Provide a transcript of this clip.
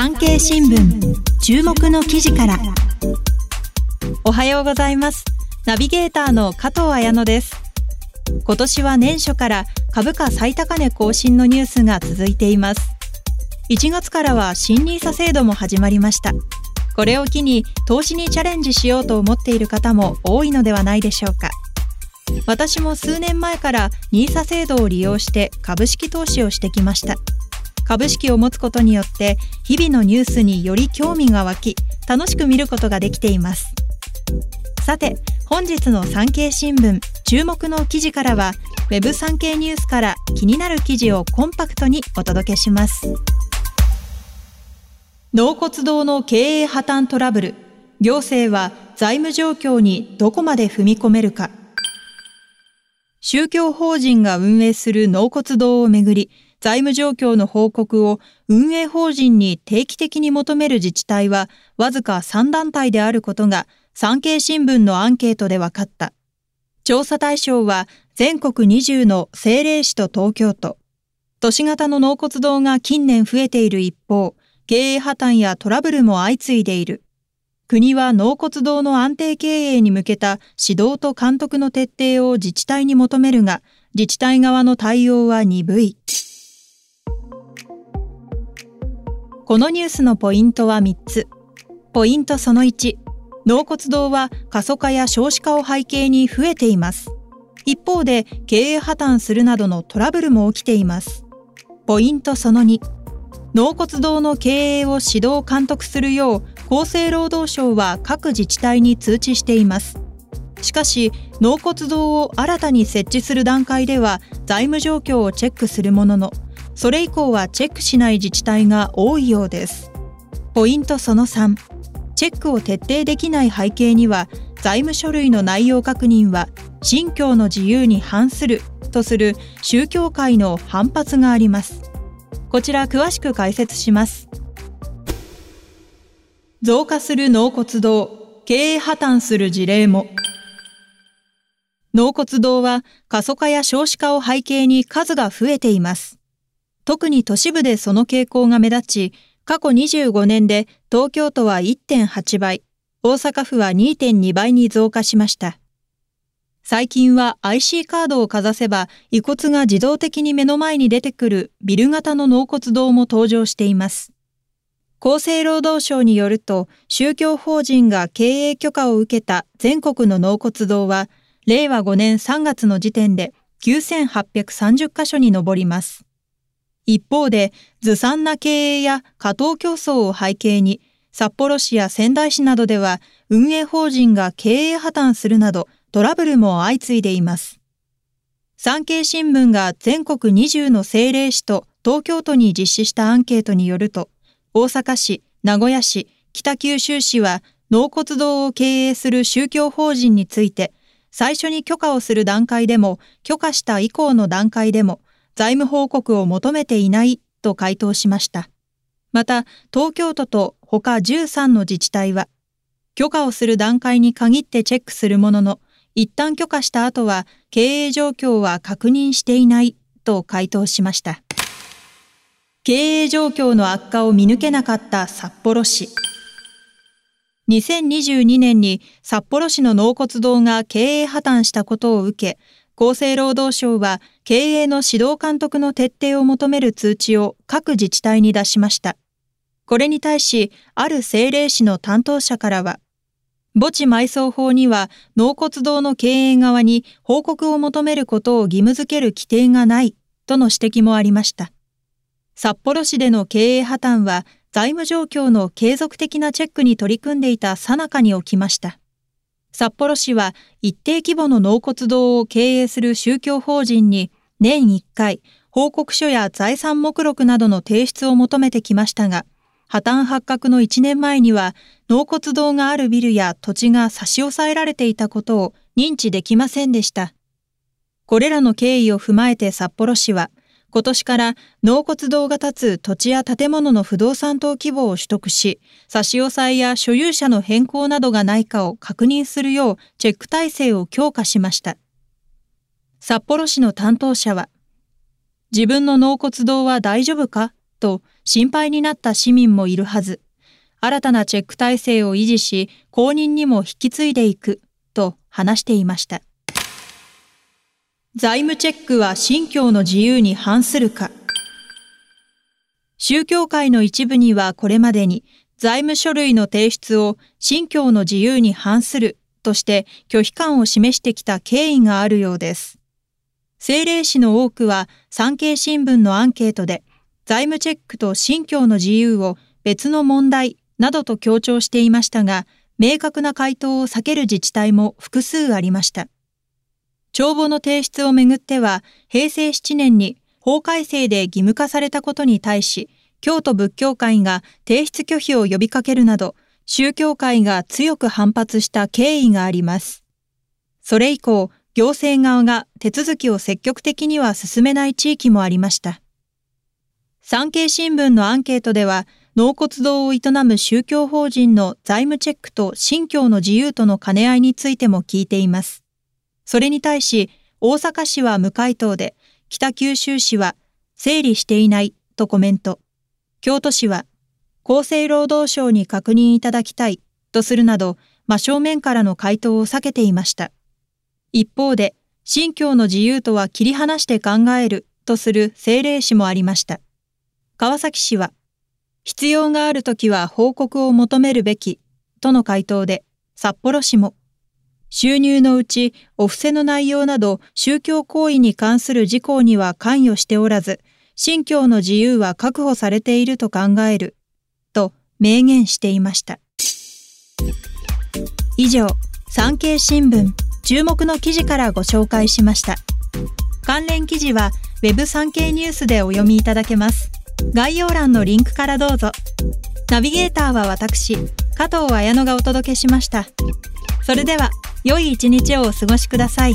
産経新聞注目の記事から。おはようございます。ナビゲーターの加藤彩乃です。今年は年初から株価最高値更新のニュースが続いています。1月からは新 nisa 制度も始まりました。これを機に投資にチャレンジしようと思っている方も多いのではないでしょうか。私も数年前から NISA 制度を利用して株式投資をしてきました。株式を持つことによって日々のニュースにより興味が湧き楽しく見ることができています。さて本日の産経新聞注目の記事からは Web 産経ニュースから気になる記事をコンパクトにお届けします。納骨堂の経営破綻トラブル。行政は財務状況にどこまで踏み込めるか。宗教法人が運営する納骨堂をめぐり財務状況の報告を運営法人に定期的に求める自治体はわずか3団体であることが産経新聞のアンケートで分かった。調査対象は全国20の政令市と東京都。都市型の納骨堂が近年増えている一方、経営破綻やトラブルも相次いでいる。国は納骨堂の安定経営に向けた指導と監督の徹底を自治体に求めるが、自治体側の対応は鈍い。このニュースのポイントは3つ。ポイントその1、納骨堂は過疎化や少子化を背景に増えています。一方で経営破綻するなどのトラブルも起きています。ポイントその2、納骨堂の経営を指導監督するよう厚生労働省は各自治体に通知しています。しかし納骨堂を新たに設置する段階では財務状況をチェックするもののそれ以降はチェックしない自治体が多いようです。ポイントその3、チェックを徹底できない背景には、財務書類の内容確認は信教の自由に反するとする宗教界の反発があります。こちら詳しく解説します。増加する納骨堂、経営破綻する事例も。納骨堂は過疎化や少子化を背景に数が増えています。特に都市部でその傾向が目立ち、過去25年で東京都は1.8倍、大阪府は2.2倍に増加しました。最近は IC カードをかざせば遺骨が自動的に目の前に出てくるビル型の納骨堂も登場しています。厚生労働省によると、宗教法人が経営許可を受けた全国の納骨堂は、令和5年3月の時点で9830カ所に上ります。一方で、ずさんな経営や過当競争を背景に、札幌市や仙台市などでは運営法人が経営破綻するなどトラブルも相次いでいます。産経新聞が全国20の政令市と東京都に実施したアンケートによると、大阪市、名古屋市、北九州市は納骨堂を経営する宗教法人について、最初に許可をする段階でも、許可した以降の段階でも、財務報告を求めていないと回答しました。また、東京都と他13の自治体は、許可をする段階に限ってチェックするものの、一旦許可した後は経営状況は確認していないと回答しました。経営状況の悪化を見抜けなかった札幌市。2022年に札幌市の納骨堂が経営破綻したことを受け、厚生労働省は経営の指導監督の徹底を求める通知を各自治体に出しました。これに対し、ある政令市の担当者からは、墓地埋葬法には納骨堂の経営側に報告を求めることを義務付ける規定がないとの指摘もありました。札幌市での経営破綻は財務状況の継続的なチェックに取り組んでいた最中に起きました。札幌市は一定規模の納骨堂を経営する宗教法人に年1回報告書や財産目録などの提出を求めてきましたが、破綻発覚の1年前には納骨堂があるビルや土地が差し押さえられていたことを認知できませんでした。これらの経緯を踏まえて札幌市は、今年から納骨堂が建つ土地や建物の不動産等規模を取得し、差し押さえや所有者の変更などがないかを確認するようチェック体制を強化しました。札幌市の担当者は、自分の納骨堂は大丈夫か？と心配になった市民もいるはず。新たなチェック体制を維持し、公認にも引き継いでいく、と話していました。財務チェックは信教の自由に反するか宗教界の一部にはこれまでに財務書類の提出を信教の自由に反するとして拒否感を示してきた経緯があるようです。政令市の多くは産経新聞のアンケートで財務チェックと信教の自由を別の問題などと強調していましたが、明確な回答を避ける自治体も複数ありました。帳簿の提出をめぐっては、平成7年に法改正で義務化されたことに対し、京都仏教会が提出拒否を呼びかけるなど、宗教界が強く反発した経緯があります。それ以降、行政側が手続きを積極的には進めない地域もありました。産経新聞のアンケートでは、納骨堂を営む宗教法人の財務チェックと信教の自由との兼ね合いについても聞いています。それに対し、大阪市は無回答で、北九州市は整理していないとコメント。京都市は厚生労働省に確認いただきたいとするなど、真正面からの回答を避けていました。一方で、信教の自由とは切り離して考えるとする政令市もありました。川崎市は、必要があるときは報告を求めるべきとの回答で、札幌市も、収入のうちお布施の内容など宗教行為に関する事項には関与しておらず、信教の自由は確保されていると考える、と明言していました。以上、産経新聞注目の記事からご紹介しました。関連記事は Web 産経ニュースでお読みいただけます。概要欄のリンクからどうぞ。ナビゲーターは私、加藤綾乃がお届けしました。それでは、良い一日をお過ごしください。